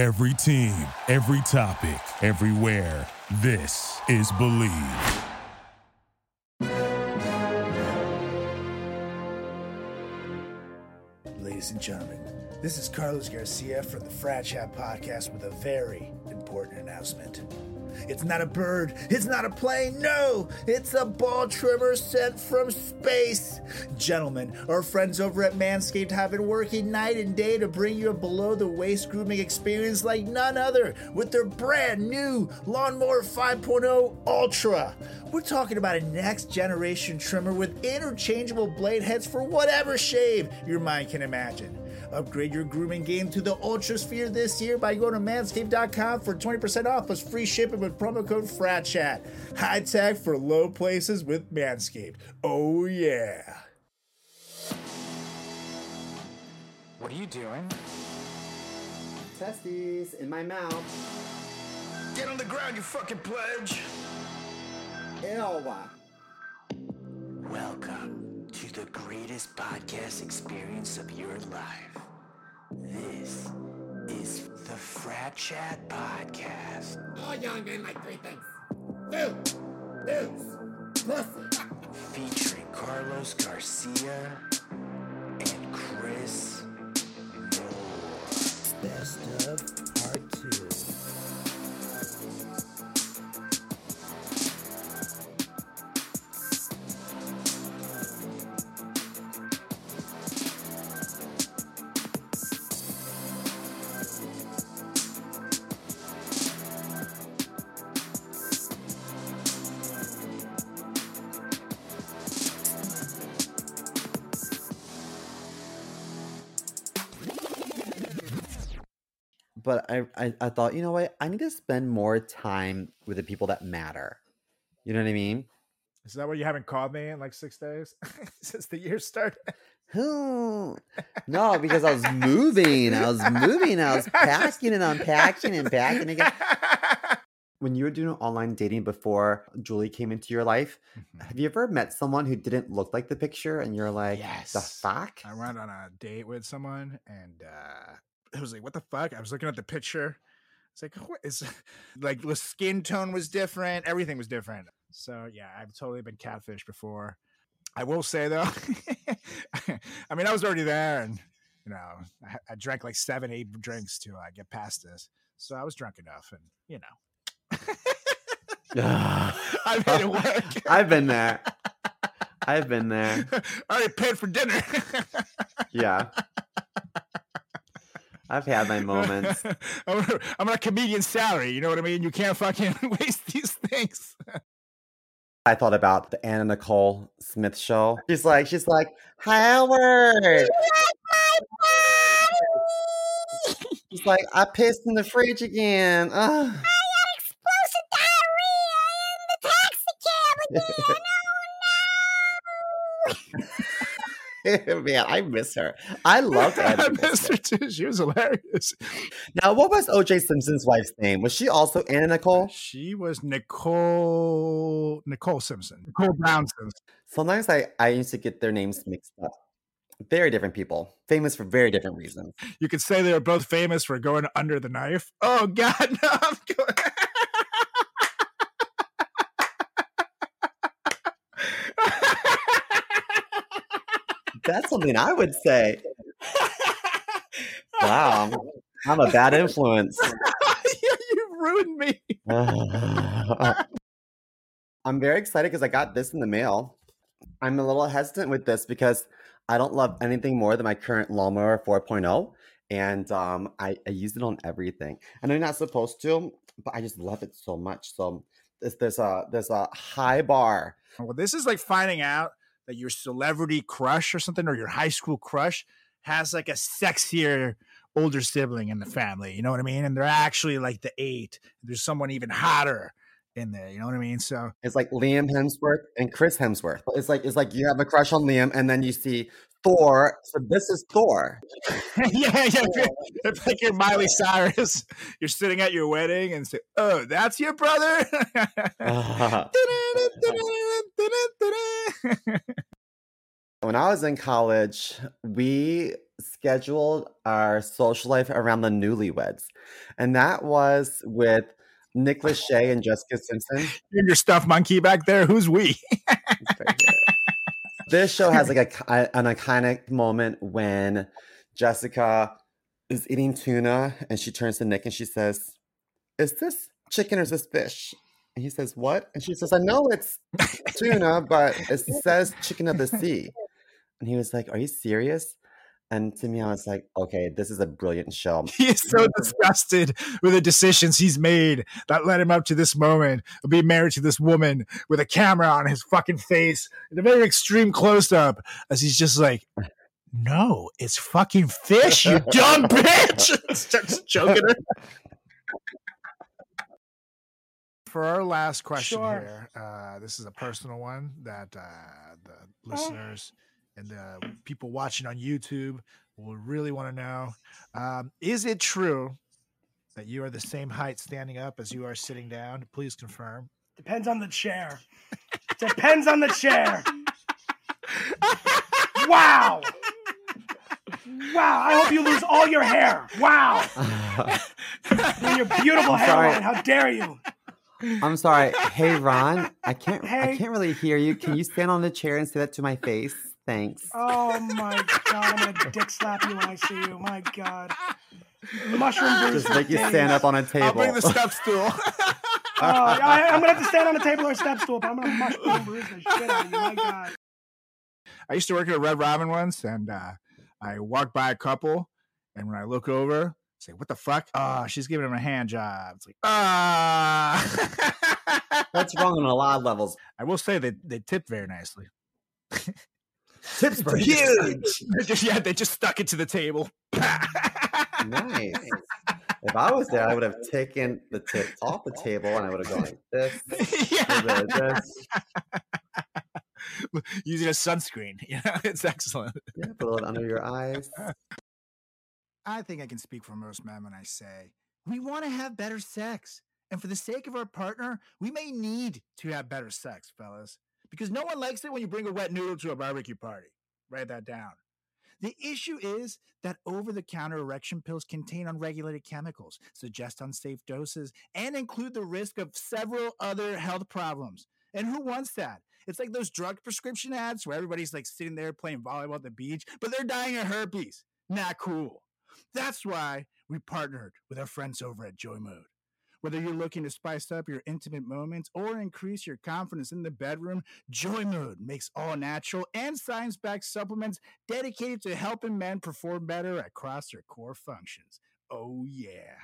Every team, every topic, everywhere. This is Bleav. Ladies and gentlemen, this is Carlos Garcia from the Frat Chat Podcast with a very important announcement. It's not a bird, it's not a plane, no, it's a ball trimmer sent from space. Gentlemen, our friends over at Manscaped have been working night and day to bring you a below the waist grooming experience like none other with their brand new Lawnmower 5.0 Ultra. We're talking about a next generation trimmer with interchangeable blade heads for whatever shave your mind can imagine. Upgrade your grooming game to the Ultrasphere this year by going to manscaped.com for 20% off plus free shipping with promo code FRATCHAT. High tech for low places with Manscaped. Oh, yeah. What are you doing? Testes in my mouth. Get on the ground, you fucking pledge. Ew. Welcome to the greatest podcast experience of your life. This is the Frat Chat Podcast. All young men like three things food, booze, pussy. Featuring Carlos Garcia and Chris Moore. Best of Part 2. I, I, I thought, you know what? I need to spend more time with the people that matter. You know what I mean? Is that why you haven't called me in like six days since the year started? No, because I was moving. I was moving. I was packing and unpacking and packing again. When you were doing online dating before Julie came into your life, Mm-hmm. have you ever met someone who didn't look like the picture and you're like, the fuck? I went on a date with someone and uh it was like, what the fuck? I was looking at the picture. It's like, what is like the skin tone was different, everything was different. So yeah, I've totally been catfished before. I will say though, I mean, I was already there and you know, I, I drank like seven, eight drinks to uh, get past this. So I was drunk enough and you know, I made it work. I've been there. I've been there. I already paid for dinner. Yeah. I've had my moments. I'm I'm on a comedian salary. You know what I mean? You can't fucking waste these things. I thought about the Anna Nicole Smith show. She's like, she's like, Howard. She's like, I pissed in the fridge again. Ugh. Man, I miss her. I loved Anna I missed her too. She was hilarious. Now, what was OJ Simpson's wife's name? Was she also Anna Nicole? She was Nicole Nicole Simpson. Nicole Brown Simpson. Sometimes I, I used to get their names mixed up. Very different people, famous for very different reasons. You could say they were both famous for going under the knife. Oh God, no! I'm going. That's something I would say. Wow, I'm a bad influence. you, you ruined me. I'm very excited because I got this in the mail. I'm a little hesitant with this because I don't love anything more than my current lawnmower 4.0. And um, I, I use it on everything. And I know you're not supposed to, but I just love it so much. So there's, there's a there's a high bar. Well, this is like finding out that your celebrity crush or something, or your high school crush, has like a sexier older sibling in the family. You know what I mean? And they're actually like the eight. There's someone even hotter in there. You know what I mean? So It's like Liam Hemsworth and Chris Hemsworth. It's like it's like you have a crush on Liam, and then you see Thor. So this is Thor. yeah, yeah. It's like you're Miley Cyrus. You're sitting at your wedding and say, "Oh, that's your brother." when I was in college, we scheduled our social life around the newlyweds. And that was with Nick Lachey and Jessica Simpson. You and your stuffed monkey back there. Who's we? this show has like a- an iconic moment when Jessica is eating tuna and she turns to Nick and she says, Is this chicken or is this fish? And he says, What? And she says, I know it's tuna, but it says chicken of the sea. And he was like, Are you serious? And to me, I was like, Okay, this is a brilliant show. he is so disgusted with the decisions he's made that led him up to this moment of being married to this woman with a camera on his fucking face in a very extreme close up as he's just like, no, it's fucking fish, you dumb bitch. Starts choking her. For our last question Sure. here, uh, this is a personal one that uh, the listeners and the people watching on YouTube will really want to know. Um, is it true that you are the same height standing up as you are sitting down? Please confirm. Depends on the chair. Depends on the chair. Wow. Wow. I hope you lose all your hair. Wow. And your beautiful I'm hairline. How dare you? I'm sorry. Hey Ron, I can't I can't really hear you. Can you stand on the chair and say that to my face? Thanks. Oh my god. I'm gonna dick slap you when I see you. My god. Mushroom bruise. Just make you days. stand up on a table. I'll bring the step stool. Oh, I, I'm gonna have to stand on a table or a step stool, but I'm gonna mushroom bruise the shit out of you. My god. I used to work at a Red Robin once, and uh, I walked by a couple, and when I look over, say, "What the fuck?" Ah, she's giving him a hand job. It's like, ah. That's wrong on a lot of levels. I will say they they tip very nicely. Tips for Huge. Just- yeah, they just stuck it to the table. Nice. If I was there, I would have taken the tips off the table and I would have gone like this, a little bit of this, Using a sunscreen, know, it's excellent. yeah, put it under your eyes. I think I can speak for most men when I say we want to have better sex. And for the sake of our partner, we may need to have better sex, fellas, because no one likes it when you bring a wet noodle to a barbecue party. Write that down. The issue is that over the counter erection pills contain unregulated chemicals, suggest unsafe doses, and include the risk of several other health problems. And who wants that? It's like those drug prescription ads where everybody's like sitting there playing volleyball at the beach, but they're dying of herpes. Not cool. That's why we partnered with our friends over at JoyMode. Whether you're looking to spice up your intimate moments or increase your confidence in the bedroom, JoyMode makes all natural and science backed supplements dedicated to helping men perform better across their core functions. Oh, yeah.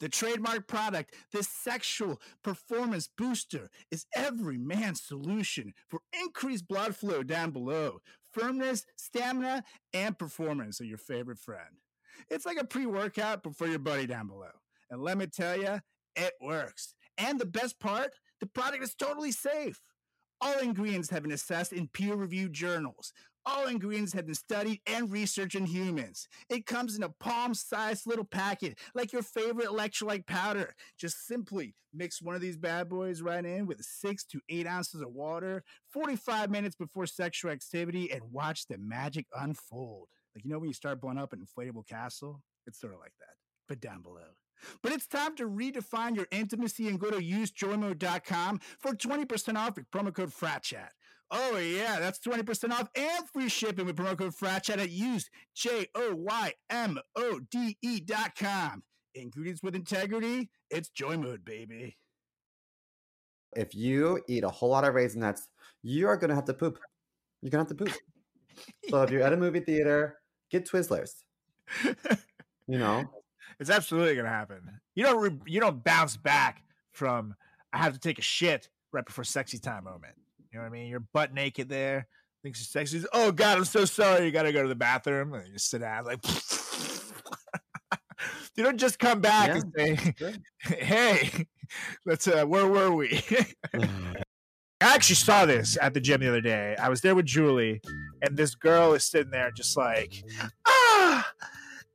The trademark product, the sexual performance booster, is every man's solution for increased blood flow down below, firmness, stamina, and performance of your favorite friend. It's like a pre workout, for your buddy down below. And let me tell you, it works. And the best part, the product is totally safe. All ingredients have been assessed in peer reviewed journals. All ingredients have been studied and researched in humans. It comes in a palm sized little packet, like your favorite electrolyte powder. Just simply mix one of these bad boys right in with six to eight ounces of water, 45 minutes before sexual activity, and watch the magic unfold. Like, you know, when you start blowing up an inflatable castle? It's sort of like that, but down below. But it's time to redefine your intimacy and go to usejoymode.com for 20% off with promo code FRATCHAT. Oh, yeah, that's 20% off and free shipping with promo code FRATCHAT at use, J O Y M O D E dot com. Ingredients with integrity, it's JoyMode, baby. If you eat a whole lot of raisinets, you are gonna have to poop. You're gonna have to poop. So if you're at a movie theater, get Twizzlers. You know, It's absolutely going to happen. You don't, re- you don't bounce back from, I have to take a shit right before sexy time moment. You know what I mean? You're butt naked there. Thinks you're sexy. Oh God, I'm so sorry. You got to go to the bathroom. And you sit down like. you don't just come back and say, sure. "Hey, let's. uh Where were we?" I actually saw this at the gym the other day. I was there with Julie, and this girl is sitting there just like, ah,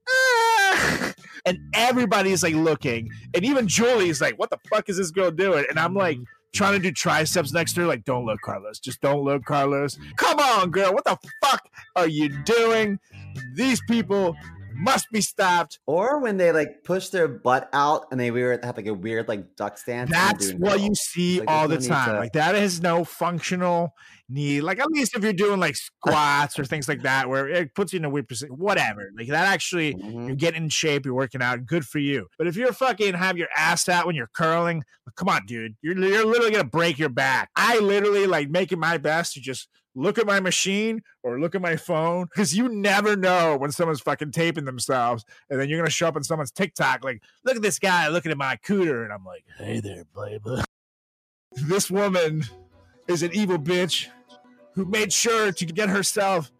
ah. and everybody's like looking, and even Julie's like, "What the fuck is this girl doing?" And I'm like trying to do triceps next to her, like, "Don't look, Carlos. Just don't look, Carlos. Come on, girl. What the fuck are you doing?" These people must be stopped. Or when they like push their butt out and they weird have like a weird like duck stance. That's what curl. you see Like, all the no time. to- Like that has no functional need. Like at least if you're doing like squats or things like that, where it puts you in a weird position, whatever. Like that actually, Mhm. you're getting in shape, you're working out, good for you. But if you're fucking have your ass out when you're curling, come on, dude, you're you're literally gonna break your back. I literally like making my best to just look at my machine or look at my phone because you never know when someone's fucking taping themselves and then you're gonna show up on someone's TikTok like, look at this guy looking at my cooter, and I'm like, hey there, baby. This woman is an evil bitch who made sure to get herself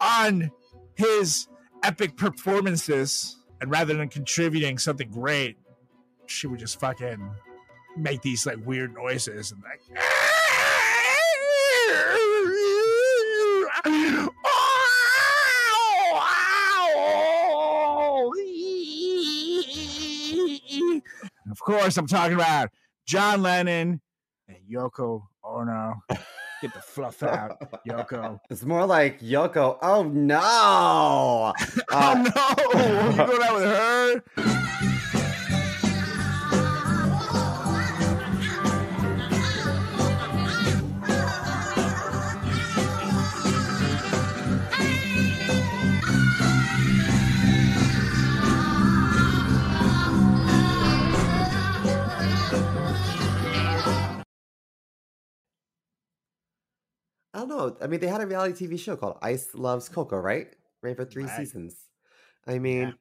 on his epic performances, and rather than contributing something great, she would just fucking make these like weird noises and like. Of course, I'm talking about John Lennon and Yoko Ono. Get the fluff out, Yoko. It's more like Yoko. Oh no! Uh, oh no! You going out with her? I don't know. I mean, they had a reality TV show called Ice Loves Coco, right? Ran for three Right. seasons. I mean,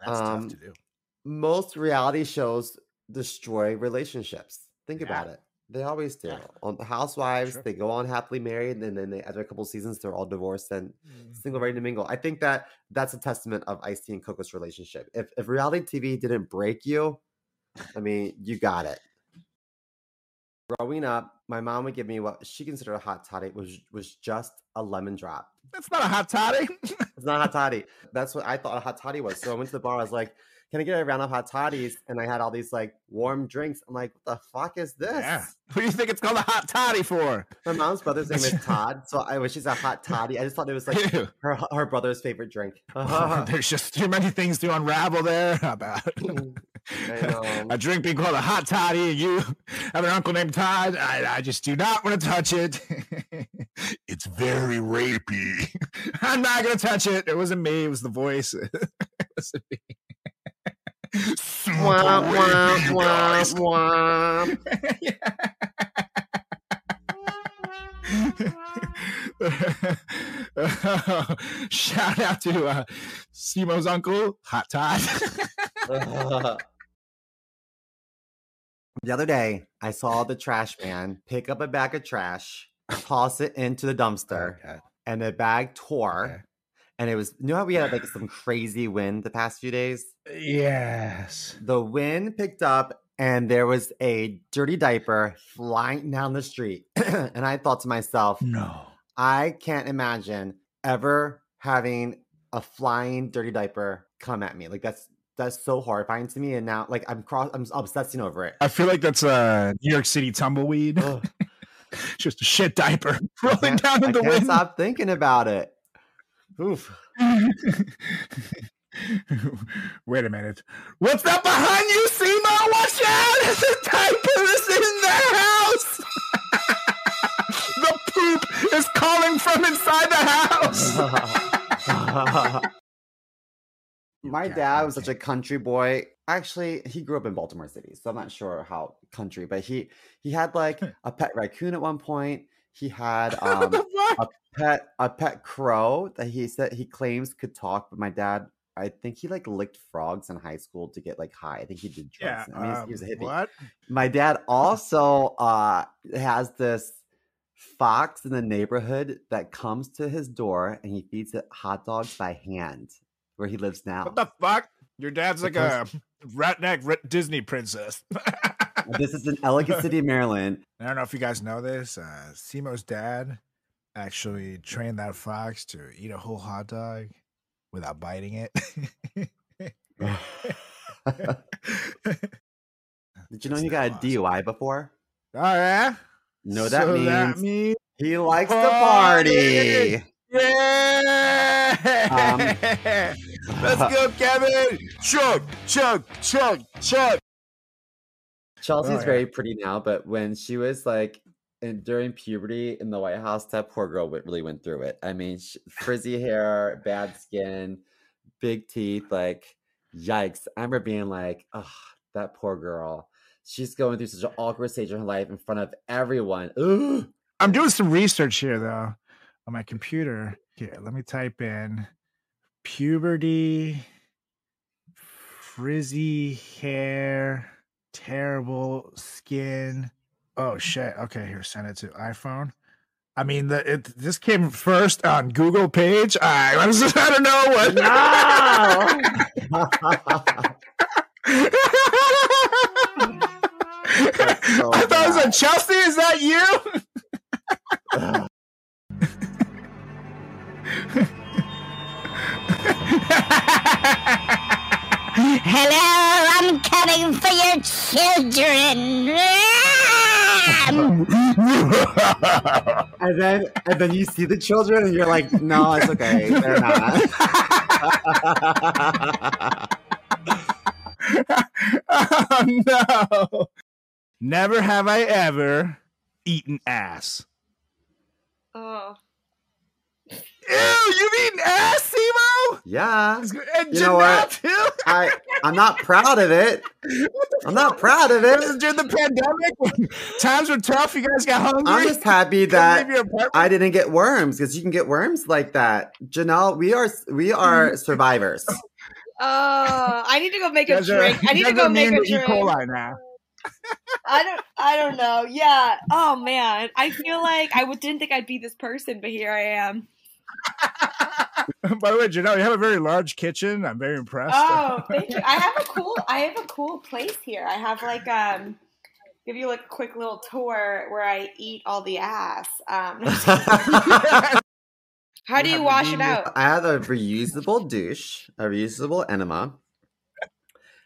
That's tough Um, to do. most reality shows destroy relationships. Think Yeah. about it. They always do. On the Housewives, Sure. they go on happily married, and then they after a couple seasons, they're all divorced and Mm-hmm. single, ready to mingle. I think that that's a testament of Ice and Coco's relationship. If if reality TV didn't break you, I mean, you got it. Growing up, my mom would give me what she considered a hot toddy, which was just a lemon drop. That's not a hot toddy. It's not a hot toddy. That's what I thought a hot toddy was. So I went to the bar. I was like, "Can I get a round of hot toddies?" And I had all these like warm drinks. I'm like, "What the fuck is this?" yeah. What do you think it's called a hot toddy for? My mom's brother's name is Todd, so I wish she's a hot toddy. I just thought it was like Ew. her her brother's favorite drink. There's just too many things to unravel there about mm. I know. a drink being called a hot toddy and you have an uncle named Todd. I, I just do not want to touch it. it's very rapey. I'm not going to touch it. It wasn't me. It was the voice. it wasn't me. Super Wah, wah, rapey, you guys. wah. Shout out to uh, CMO's uncle, Hot Todd. The other day, I saw the trash man pick up a bag of trash, toss it into the dumpster, Okay. and the bag tore. Okay. And it was, you know how we had like some crazy wind the past few days? Yes. The wind picked up and there was a dirty diaper flying down the street. and I thought to myself, No. I can't imagine ever having a flying dirty diaper come at me. Like that's that's so horrifying to me. And now like I'm cross I'm obsessing over it. I feel like that's a New York City tumbleweed. Just a shit diaper rolling down I in the can't wind. stop thinking about it. Oof. Wait a minute. What's that behind you, CMO? Watch out! The diaper is in the house! the poop is calling from inside the house! My dad was such a country boy. Actually, he grew up in Baltimore City, so I'm not sure how country, but he he had like a pet raccoon at one point. He had um fuck? pet a pet crow that he said he claims could talk, but my dad I think he like licked frogs in high school to get like high. I think he did Yeah. drugs. I mean, he's- he was a um, hippie. What? My dad also uh has this fox in the neighborhood that comes to his door and he feeds it hot dogs by hand where he lives now. What the fuck? Your dad's like a Because- ratneck ri- Disney princess. this is in Ellicott City, Maryland. I don't know if you guys know this. Uh, CMO's dad actually trained that fox to eat a whole hot dog without biting it. Did you know he got a DUI before? Oh yeah. No, that So means that means he likes to Party! party. Yeah. Let's go, Kevin. Chug, chug, chug, chug. Chelsea's Oh, yeah. very pretty now, but when she was like in, during puberty in the White House, that poor girl went, really went through it. I mean, sh frizzy hair, bad skin, big teeth, like yikes. I remember being like, oh, that poor girl. She's going through such an awkward stage in her life in front of everyone. Ugh. I'm doing some research here though on my computer. Here, let me type in puberty, frizzy hair, terrible skin. Oh shit. Okay, here, send it to iPhone. I mean, the it this came first on Google page. I, I'm just, I don't know what. so I thought it was bad. a Chelsea. Is that you? Ugh. Hello, I'm coming for your children. and then and then you see the children and you're like, no, it's okay. They're not. oh no. Never have I ever eaten ass. Oh. Ew, you've eaten ass, CMO? yeah. And You know what? Too? I I'm not proud of it. I'm not proud of it. This is during the pandemic when times were tough. You guys got hungry. I'm just happy that? I didn't get worms because you can get worms like that. Janelle, we are we are survivors. Oh, I need to go make a guys are- drink. I need to go make a to E. drink. coli now. I don't. I don't know. Yeah. Oh man. I feel like I w- didn't think I'd be this person, but here I am. By the way, Janelle, you have a very large kitchen. I'm very impressed. Oh, thank you. I have a cool. I have a cool place here. I have like um, give you like a quick little tour where I eat all the ass. Um, how do You you wash it out? I have a reusable douche, a reusable enema,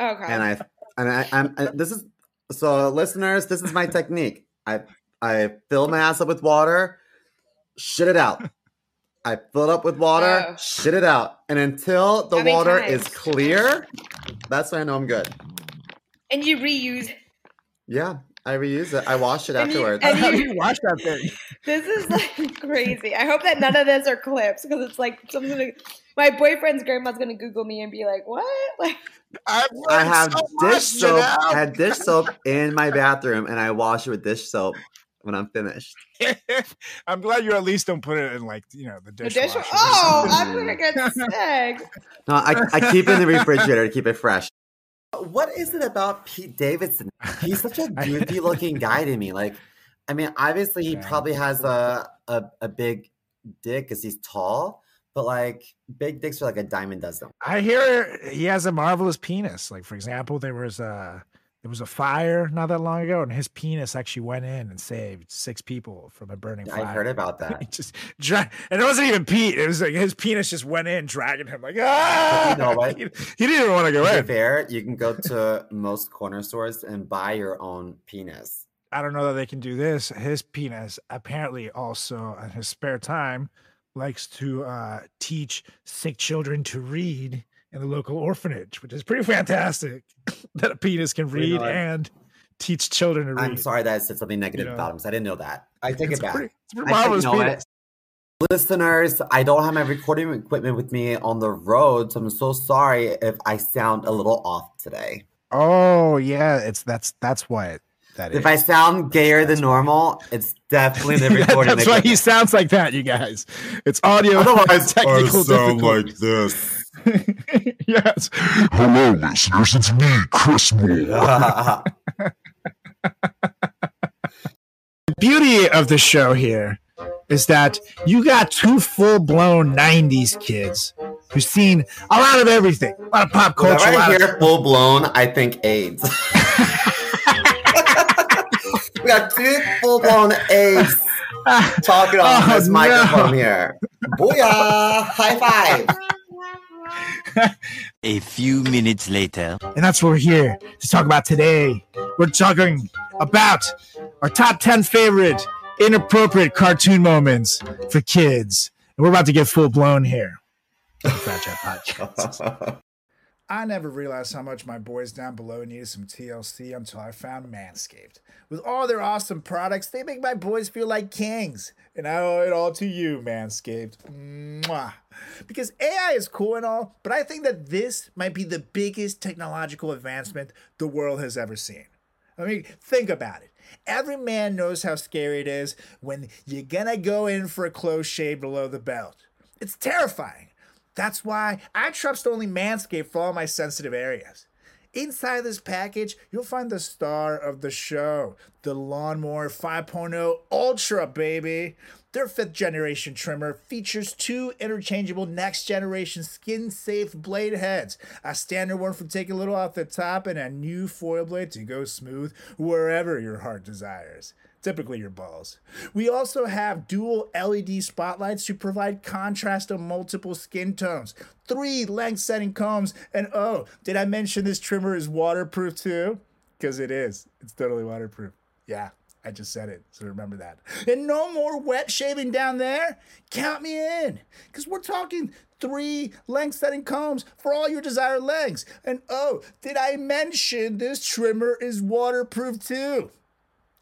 Okay. and I and I, I'm I, this is so listeners. This is my technique. I I fill my ass up with water, shit it out. I fill it up with water, Oh. shit it out, and until the How many water is clear, that's when I know I'm good. and you reuse. Yeah, I reuse it. I wash it And you- afterwards. and How do you- you wash that thing? This is like crazy. I hope that none of this are clips because it's like someone's gonna. My boyfriend's grandma's gonna Google me and be like, "What?" Like, I've I have so dish soap. I have dish soap in my bathroom, and I wash it with dish soap when I'm finished. I'm glad you at least don't put it in like you know the the dishwasher. dish. Oh. I'm gonna get sick. No, I, I keep it in the refrigerator to keep it fresh. What is it about Pete Davidson? He's such a goofy looking guy to me. Like, I mean, obviously he Yeah. probably has a a, a big dick because he's tall, but like big dicks are like a diamond a dozen. I hear he has a marvelous penis. Like for example, there was a there was a fire not that long ago, and his penis actually went in and saved six people from a burning fire. I heard about He that. just dra- and it wasn't even Pete. It was like his penis just went in, dragging him like ah. You know what? He, he didn't even want to go To be in. fair, you can go to most corner stores and buy your own penis. I don't know that they can do this. His penis apparently also in his spare time likes to uh, teach sick children to read in the local orphanage, which is pretty fantastic. that a penis can You read know and teach children to read. I'm sorry that I said something negative know. about him. 'cause I didn't know that. I take It's it back. pretty, it's a pretty I think- marvelous know what? penis. Listeners, I don't have my recording equipment with me on the road, so I'm so sorry if I sound a little off today. Oh yeah, it's that's that's what that is. If I sound gayer than normal, it's definitely the recording that's why he sounds like that, you guys. It's audio. Otherwise, technical like this. Difficulties. yes. Hello, listeners. It's me, Chris Moore. The beauty of the show here is that you got two full blown 90s kids who've seen a lot of everything, a lot of pop Whenever culture. a I lot of- full blown, I think AIDS. we got two full blown AIDS talking on Oh, this microphone no. here. Booyah! High five! A few minutes later. and that's what we're here to talk about today. We're talking about our top 10 favorite inappropriate cartoon moments for kids. And we're about to get full blown here. I never realized how much my boys down below needed some TLC until I found Manscaped. With all their awesome products, they make my boys feel like kings. And I owe it all to you, Manscaped. Mwah. Because AI is cool and all, but I think that this might be the biggest technological advancement the world has ever seen. I mean, think about it. Every man knows how scary it is when you're gonna go in for a close shave below the belt. It's terrifying. That's why I trust only Manscaped for all my sensitive areas. Inside this package, you'll find the star of the show, the Lawnmower 5.0 Ultra, baby. Their fifth generation trimmer features two interchangeable next generation skin safe blade heads, a standard one for taking a little off the top, and a new foil blade to go smooth wherever your heart desires typically your balls. We also have dual LED spotlights to provide contrast to multiple skin tones, three length setting combs, and oh, did I mention this trimmer is waterproof too? Because it is. It's totally waterproof. Yeah. I just said it, so remember that. And no more wet shaving down there. Count me in, because we're talking three length setting combs for all your desired lengths. And oh, did I mention this trimmer is waterproof too?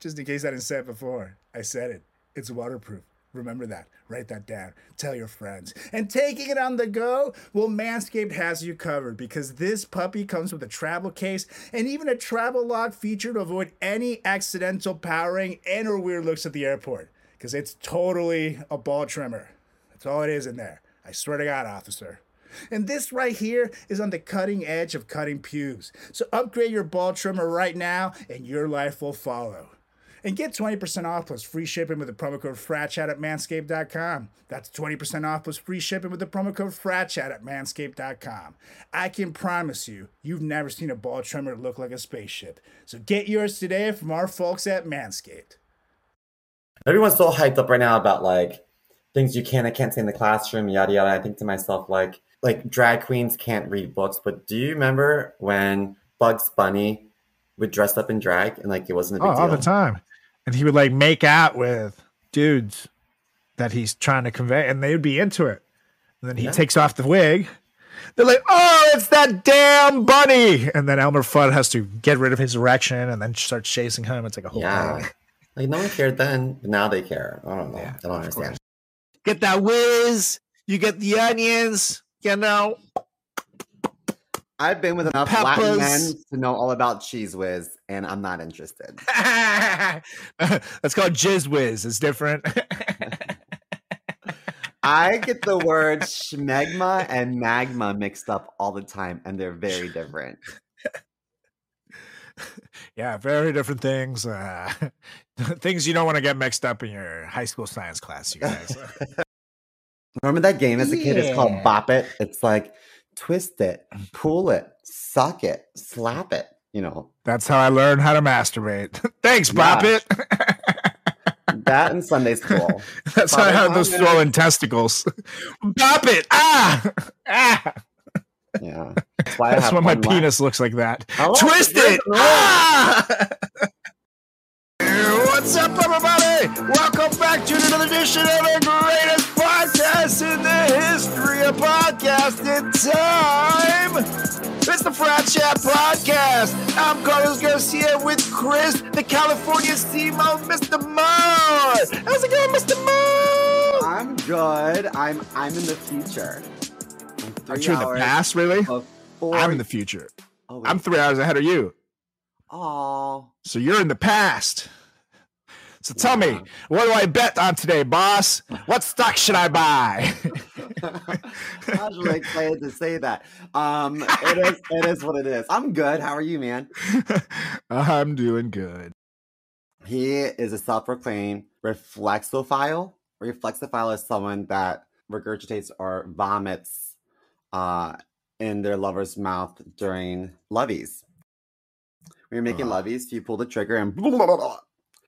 Just in case I didn't say it before, I said it. It's waterproof. Remember that. Write that down. Tell your friends. And taking it on the go, well, Manscaped has you covered because this puppy comes with a travel case and even a travel lock feature to avoid any accidental powering and or weird looks at the airport. Because it's totally a ball trimmer. That's all it is in there. I swear to God, officer. And this right here is on the cutting edge of cutting pubes. So upgrade your ball trimmer right now and your life will follow. And get 20% off plus free shipping with the promo code FRATCHAT at manscaped.com. That's 20% off plus free shipping with the promo code FRATCHAT at manscaped.com. I can promise you, you've never seen a ball trimmer look like a spaceship. So get yours today from our folks at Manscaped. Everyone's so hyped up right now about like things you can and can't say in the classroom, yada yada. I think to myself, like, like drag queens can't read books, but do you remember when Bugs Bunny would dress up in drag and like it wasn't a Oh, big all deal? the time. And he would like make out with dudes that he's trying to convey, and they'd be into it. And then he Yeah. takes off the wig. They're like, "Oh, it's that damn bunny!" And then Elmer Fudd has to get rid of his erection, and then starts chasing him. It's like a whole Yeah. thing. Like no one cared then, but now they care. I don't know. I don't understand. Get that whiz. You get the onions. You know. I've been with enough Latin men to know all about Cheez Whiz, and I'm not interested. That's called jizz whiz. It's different. I get the word schmegma and magma mixed up all the time, and they're very different. yeah, very different things. Uh, things you don't want to get mixed up in your high school science class, you guys. Remember that game as a kid? It's called Bop It. It's like twist it, pull it, suck it, slap it. You know That's how I learned how to masturbate. Thanks, Bop Yeah. It. that in Sunday school. That's how I had those swollen testicles. Bop it. Ah. Ah. Yeah, that's why That's what my left. penis looks like that. Hello, Twist it. Ah. What's up, everybody? Welcome back to another edition of the greatest podcast in the history of podcasting time. It's the Frat Chat Podcast. I'm Carlos Garcia with Chris, the California CMO, Mr. Mars. How's it going, Mr. Mars? I'm good. I'm I'm in the future. Aren't you in the past, really? I'm in the future. Oh. I'm three hours ahead of you. Oh. So you're in the past. So tell me, what do I bet on today, boss? What stock should I buy? I was really excited to say that. Um, it is it is what it is. I'm good. How are you, man? I'm doing good. He is a self-proclaimed reflexophile. Reflexophile is someone that regurgitates or vomits uh, in their lover's mouth during lovies. When you're making Uh. lovies, you pull the trigger and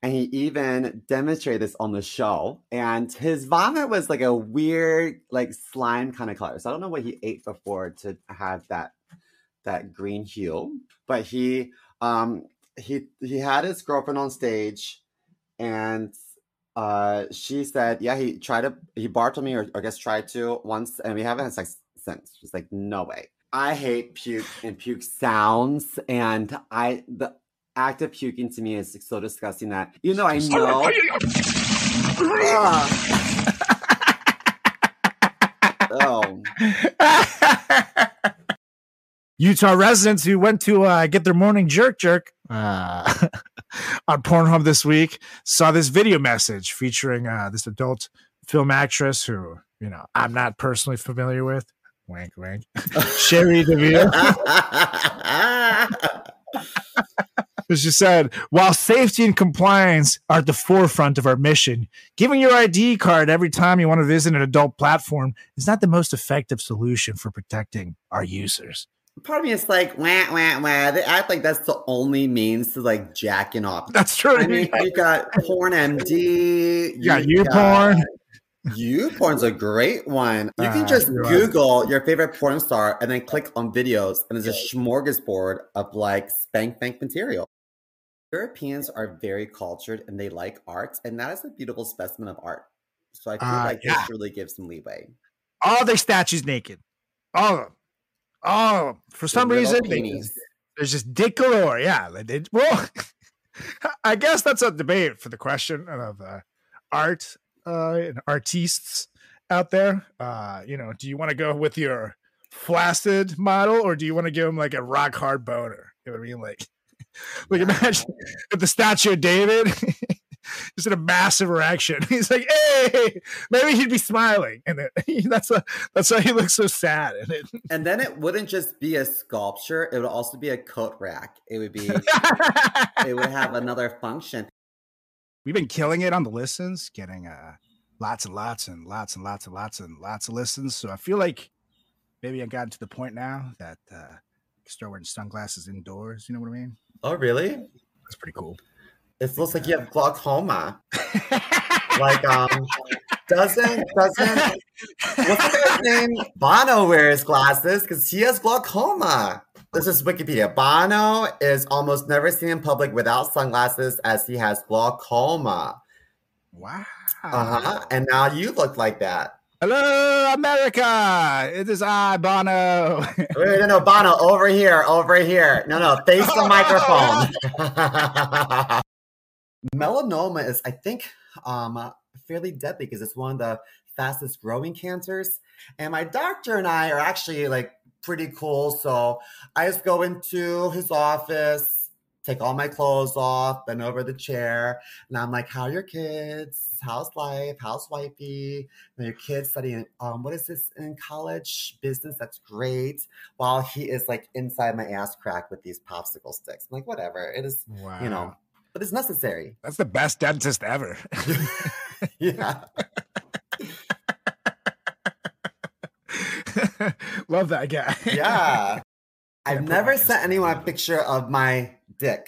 and he even demonstrated this on the show. And his vomit was like a weird, like slime kind of color. So I don't know what he ate before to have that that green hue. But he um he he had his girlfriend on stage and Uh, she said, yeah, he tried to, he barked on me, or, or I guess tried to once, and we haven't had sex since. She's like, no way. I hate puke and puke sounds, and I the act of puking to me is so disgusting that even though I know. oh, Utah residents who went to uh, get their morning jerk jerk uh, on Pornhub this week saw this video message featuring uh, this adult film actress who, you know, I'm not personally familiar with. Wink, wink. Cherie DeVille. She said, while safety and compliance are at the forefront of our mission, giving your ID card every time you want to visit an adult platform is not the most effective solution for protecting our users. part of me is like, wah, wah, wah. They act like that's the only means to like jacking off. That's true. I mean, you got porn MD. You got YouPorn. You porn's a great one. You Ah, can just you're right. Google your favorite porn star and then click on videos, and there's a smorgasbord of like spank bank material. Europeans are very cultured and they like art, and that is a beautiful specimen of art. So I feel Ah, like yeah. this really gives some leeway. All their statues naked. All of them. All of them. For some Little reason, they- there's just dick galore. Yeah. Like they, well, I guess that's a debate for the question of uh, art uh, and artists out there. Uh, you know, do you want to go with your flaccid model or do you want to give him like a rock hard boner? You know what I mean? Like, like imagine if the statue of David. Just in a massive erection. He's like, "Hey, maybe he'd be smiling," and it, that's a, that's why he looks so sad. And it, And then it wouldn't just be a sculpture; it would also be a coat rack. It would be. it would have another function. we've been killing it on the listens, getting uh lots and lots and lots and lots and lots and lots of listens. So I feel like maybe I've gotten to the point now that uh start wearing sunglasses indoors. You know what I mean? Oh, really? That's pretty cool. It looks like you have glaucoma. like, um, doesn't doesn't what's the guy's name? Bono wears glasses because he has glaucoma. This is Wikipedia. Bono is almost never seen in public without sunglasses as he has glaucoma. Wow. Uh-huh. And now you look like that. Hello, America. It is I, Bono. Wait, no, no, Bono, over here, over here. No, no, face the microphone. Melanoma is, I think, um, fairly deadly because it's one of the fastest growing cancers. And my doctor and I are actually like pretty cool. So I just go into his office, take all my clothes off, bend over the chair, and I'm like, "How are your kids? How's life? How's wifey? And your kids studying um, what is this in college? Business. That's great." While he is like inside my ass crack with these popsicle sticks. I'm like, whatever. It is, wow. you know, but it's necessary. that's the best dentist ever. yeah. Love that guy. Yeah. I've never sent anyone a picture of my dick.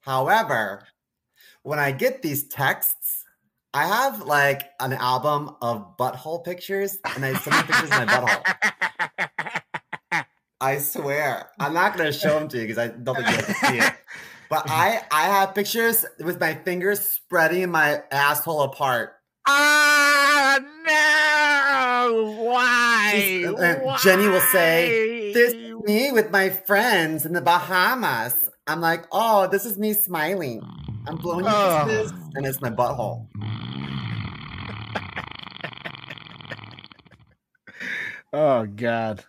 However, when I get these texts, I have like an album of butthole pictures and I send pictures of my butthole. I swear. I'm not going to show them to you because I don't think you have to see it. But I, I have pictures with my fingers spreading my asshole apart. Ah, no! Why? This- and Jenny will say, This is me with my friends in the Bahamas. I'm like, oh, this is me smiling. I'm blowing you Oh. kisses, and it's my butthole. Oh God.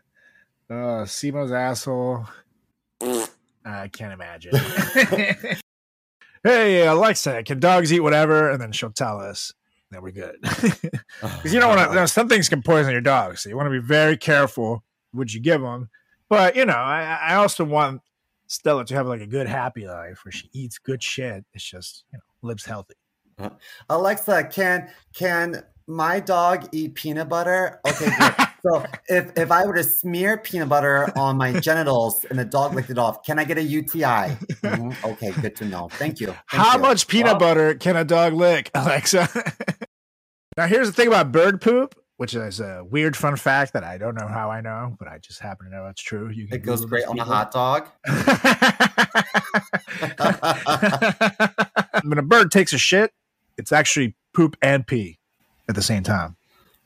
Oh, CMO's asshole. I can't imagine. hey Alexa, can dogs eat whatever? And then she'll tell us. Then we're good. Oh, because you don't want to. Some things can poison your dog, so you want to be very careful what you give them. But you know, I, I also want Stella to have like a good, happy life where she eats good shit. It's just you know lives healthy. Alexa, can can my dog eat peanut butter? Okay, good. so if if I were to smear peanut butter on my genitals and the dog licked it off, can I get a UTI? Mhm, Okay, good to know. Thank you. Thank How you. much peanut Well, butter can a dog lick, Alexa? now, here's the thing about bird poop, which is a weird fun fact that I don't know how I know, but I just happen to know it's true. You can It goes great on a hot dog. when a bird takes a shit, It's actually poop and pee at the same time.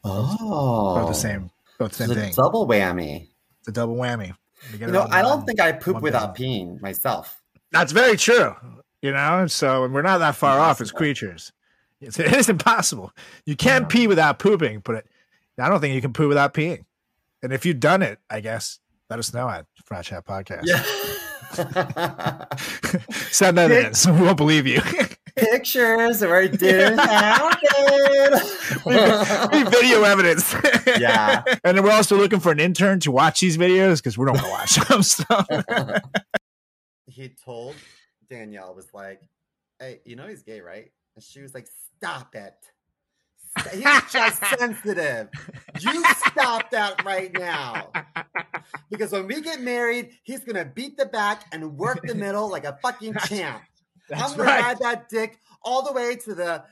Oh, Both the oh. same, both the same thing. double whammy. It's a double whammy. You know, I don't think I poop without day. peeing myself. That's very true. You know, so and we're not that far off as creatures. It's, it is impossible. You can't pee without pooping, but it, I don't think you can poo without peeing. And if you've done it, I guess let us know at Frat Chat Podcast. Yeah. Send evidence. We won't believe you. Pictures where it didn't we video evidence. Yeah. And then we're also looking for an intern to watch these videos because we don't want to watch them. So. he told Danielle was like, "Hey, you know he's gay, right?" And she was like, "Stop it." He's just sensitive. You stop that right now. Because when we get married, he's gonna beat the back and work the middle like a fucking champ. That's I'm gonna right. ride that dick all the way to the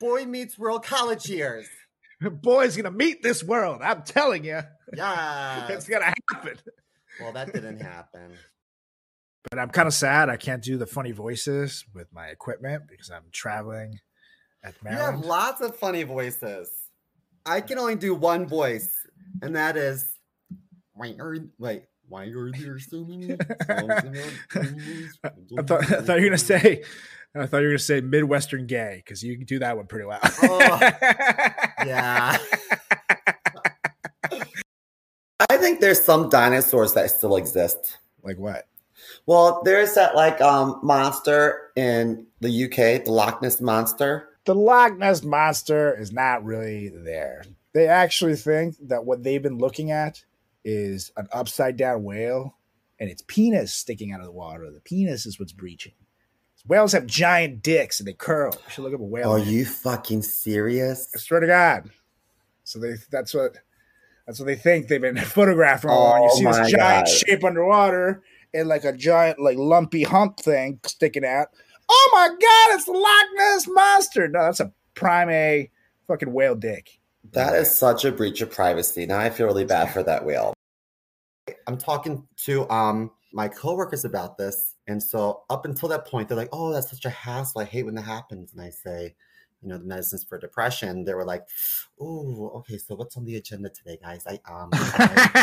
Boy Meets World college years. Boy's gonna meet this world. I'm telling you, Yeah. it's gonna happen. Well, that didn't happen. But I'm kind of sad I can't do the funny voices with my equipment because I'm traveling at You have lots of funny voices. I can only do one voice, and that is why are wait why are there so many? I thought, I thought you were gonna say, I thought you were gonna say Midwestern gay because you can do that one pretty well. Oh, yeah. I think there's some dinosaurs that still exist. like what? Well, there's that like um monster in the UK, the Loch Ness monster. The Loch Ness monster is not really there. They actually think that what they've been looking at is an upside down whale and its penis sticking out of the water. The penis is what's breaching. Whales have giant dicks and they curl. You should look up a whale. Are you fucking serious? I swear to God. So they that's what that's what they think they've been photographing all along. You Oh see this giant God. shape underwater and like a giant like lumpy hump thing sticking out. Oh my God! It's Loch Ness monster. No, that's a prime A fucking whale dick. That is such a breach of privacy. Now I feel really bad for that whale. I'm talking to um my coworkers about this, and so up until that point, they're like, "Oh, that's such a hassle. I hate when that happens." And I say, "You know, the medicines for depression." They were like, "Oh, okay. So what's on the agenda today, guys? I um,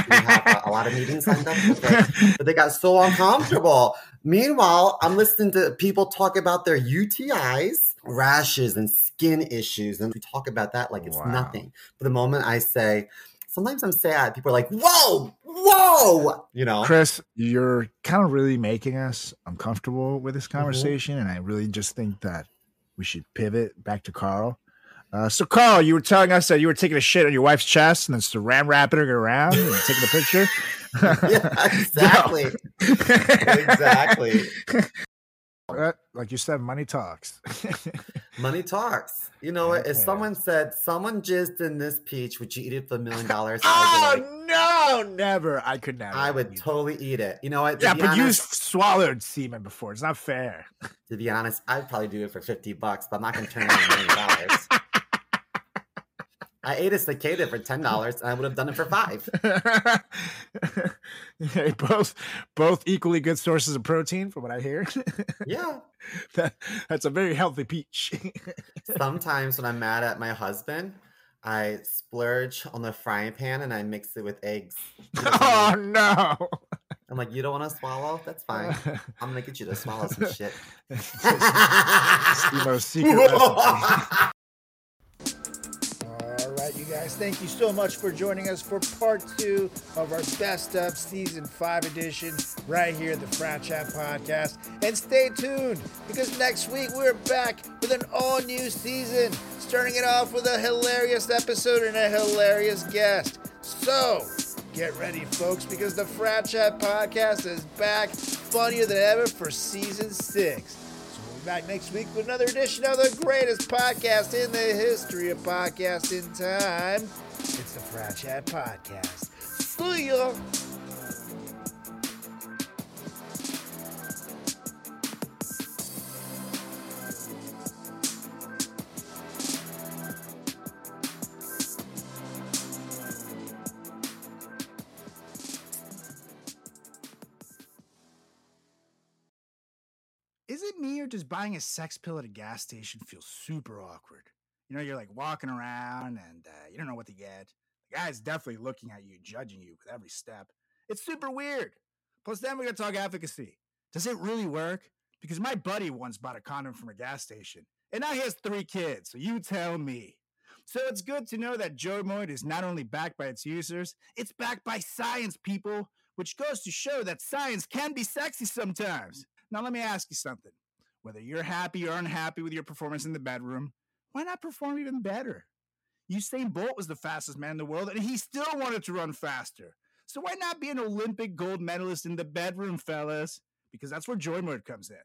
we have a, a lot of meetings lined up, okay." but they got so uncomfortable. Meanwhile, I'm listening to people talk about their UTIs, rashes, and skin issues, and we talk about that like it's Wow. nothing. But the moment I say, sometimes I'm sad, people are like, "Whoa, whoa," you know. Chris, you're kind of really making us uncomfortable with Mm-hmm. this conversation, and I really just think that we should pivot back to Carl. Uh, so, Carl, you were telling us that you were taking a shit on your wife's chest and then saran wrapping her around and taking a picture. yeah, exactly, exactly. Uh, like you said, money talks. Money talks. You know what? If someone said someone jizzed in this peach, would you eat it for a million dollars? Like, oh no, never! I could never. I would totally eat it. You know what? To Yeah, but you honest- swallowed semen before. It's not fair. To be honest, I'd probably do it for 50 bucks, but I'm not going to turn it down a million dollars. I ate a cicada for $10 and I would have done it for five. Yeah, both both equally good sources of protein, from what I hear. Yeah. that, that's a very healthy peach. Sometimes when I'm mad at my husband, I splurge on the frying pan and I mix it with eggs. oh no! I'm like, you don't want to swallow? That's fine. I'm going to get you to swallow some shit. CMO's secret recipe guys, thank you so much for joining us for part two of our Best Of Season 5 edition right here at the Frat Chat Podcast. And stay tuned because next week we're back with an all new season, starting it off with a hilarious episode and a hilarious guest. So get ready, folks, because the Frat Chat Podcast is back funnier than ever for Season 6 back next week with another edition of the greatest podcast in the history of podcasting time. It's the Frat Chat Podcast. See ya! Buying a sex pill at a gas station feels super awkward? You know, you're like walking around and uh, you don't know what to get. The guy's definitely looking at you, judging you with every step. It's super weird. Plus, then we gotta talk efficacy. Does it really work? Because my buddy once bought a condom from a gas station, and now he has three kids. So you tell me. So it's good to know that JoyMode is not only backed by its users, it's backed by science, people, which goes to show that science can be sexy sometimes. Now, let me ask you something. Whether you're happy or unhappy with your performance in the bedroom, why not perform even better? Usain Bolt was the fastest man in the world, and he still wanted to run faster. So why not be an Olympic gold medalist in the bedroom, fellas? Because that's where Joy Mode comes in.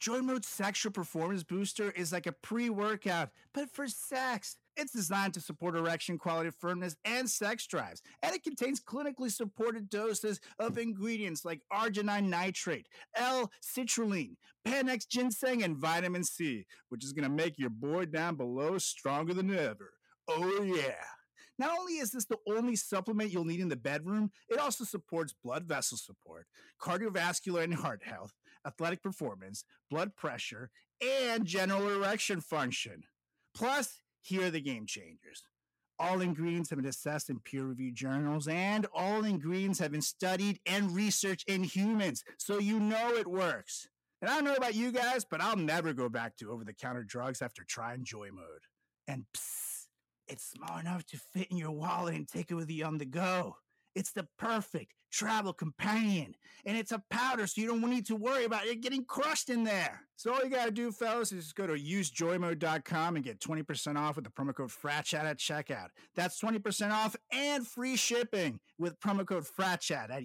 Joy Mode Sexual Performance Booster is like a pre workout, but for sex. It's designed to support erection quality, firmness, and sex drives. And it contains clinically supported doses of ingredients like arginine nitrate, L-citrulline, Panax ginseng, and vitamin C, which is going to make your boy down below stronger than ever. Oh, yeah. Not only is this the only supplement you'll need in the bedroom, it also supports blood vessel support, cardiovascular and heart health, athletic performance, blood pressure, and general erection function. Plus, here are the game changers. All ingredients have been assessed in peer reviewed journals, and all ingredients have been studied and researched in humans, so you know it works. And I don't know about you guys, but I'll never go back to over the counter drugs after trying Joy Mode. And psst, it's small enough to fit in your wallet and take it with you on the go. It's the perfect travel companion. And it's a powder, so you don't need to worry about it getting crushed in there. So all you gotta do, fellas, is go to usejoymode.com and get 20% off with the promo code FRATCHAT at checkout. That's 20% off and free shipping with promo code FRATCHAT at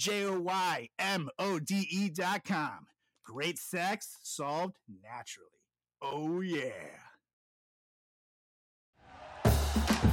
usejoymode.com. Great sex solved naturally. Oh yeah.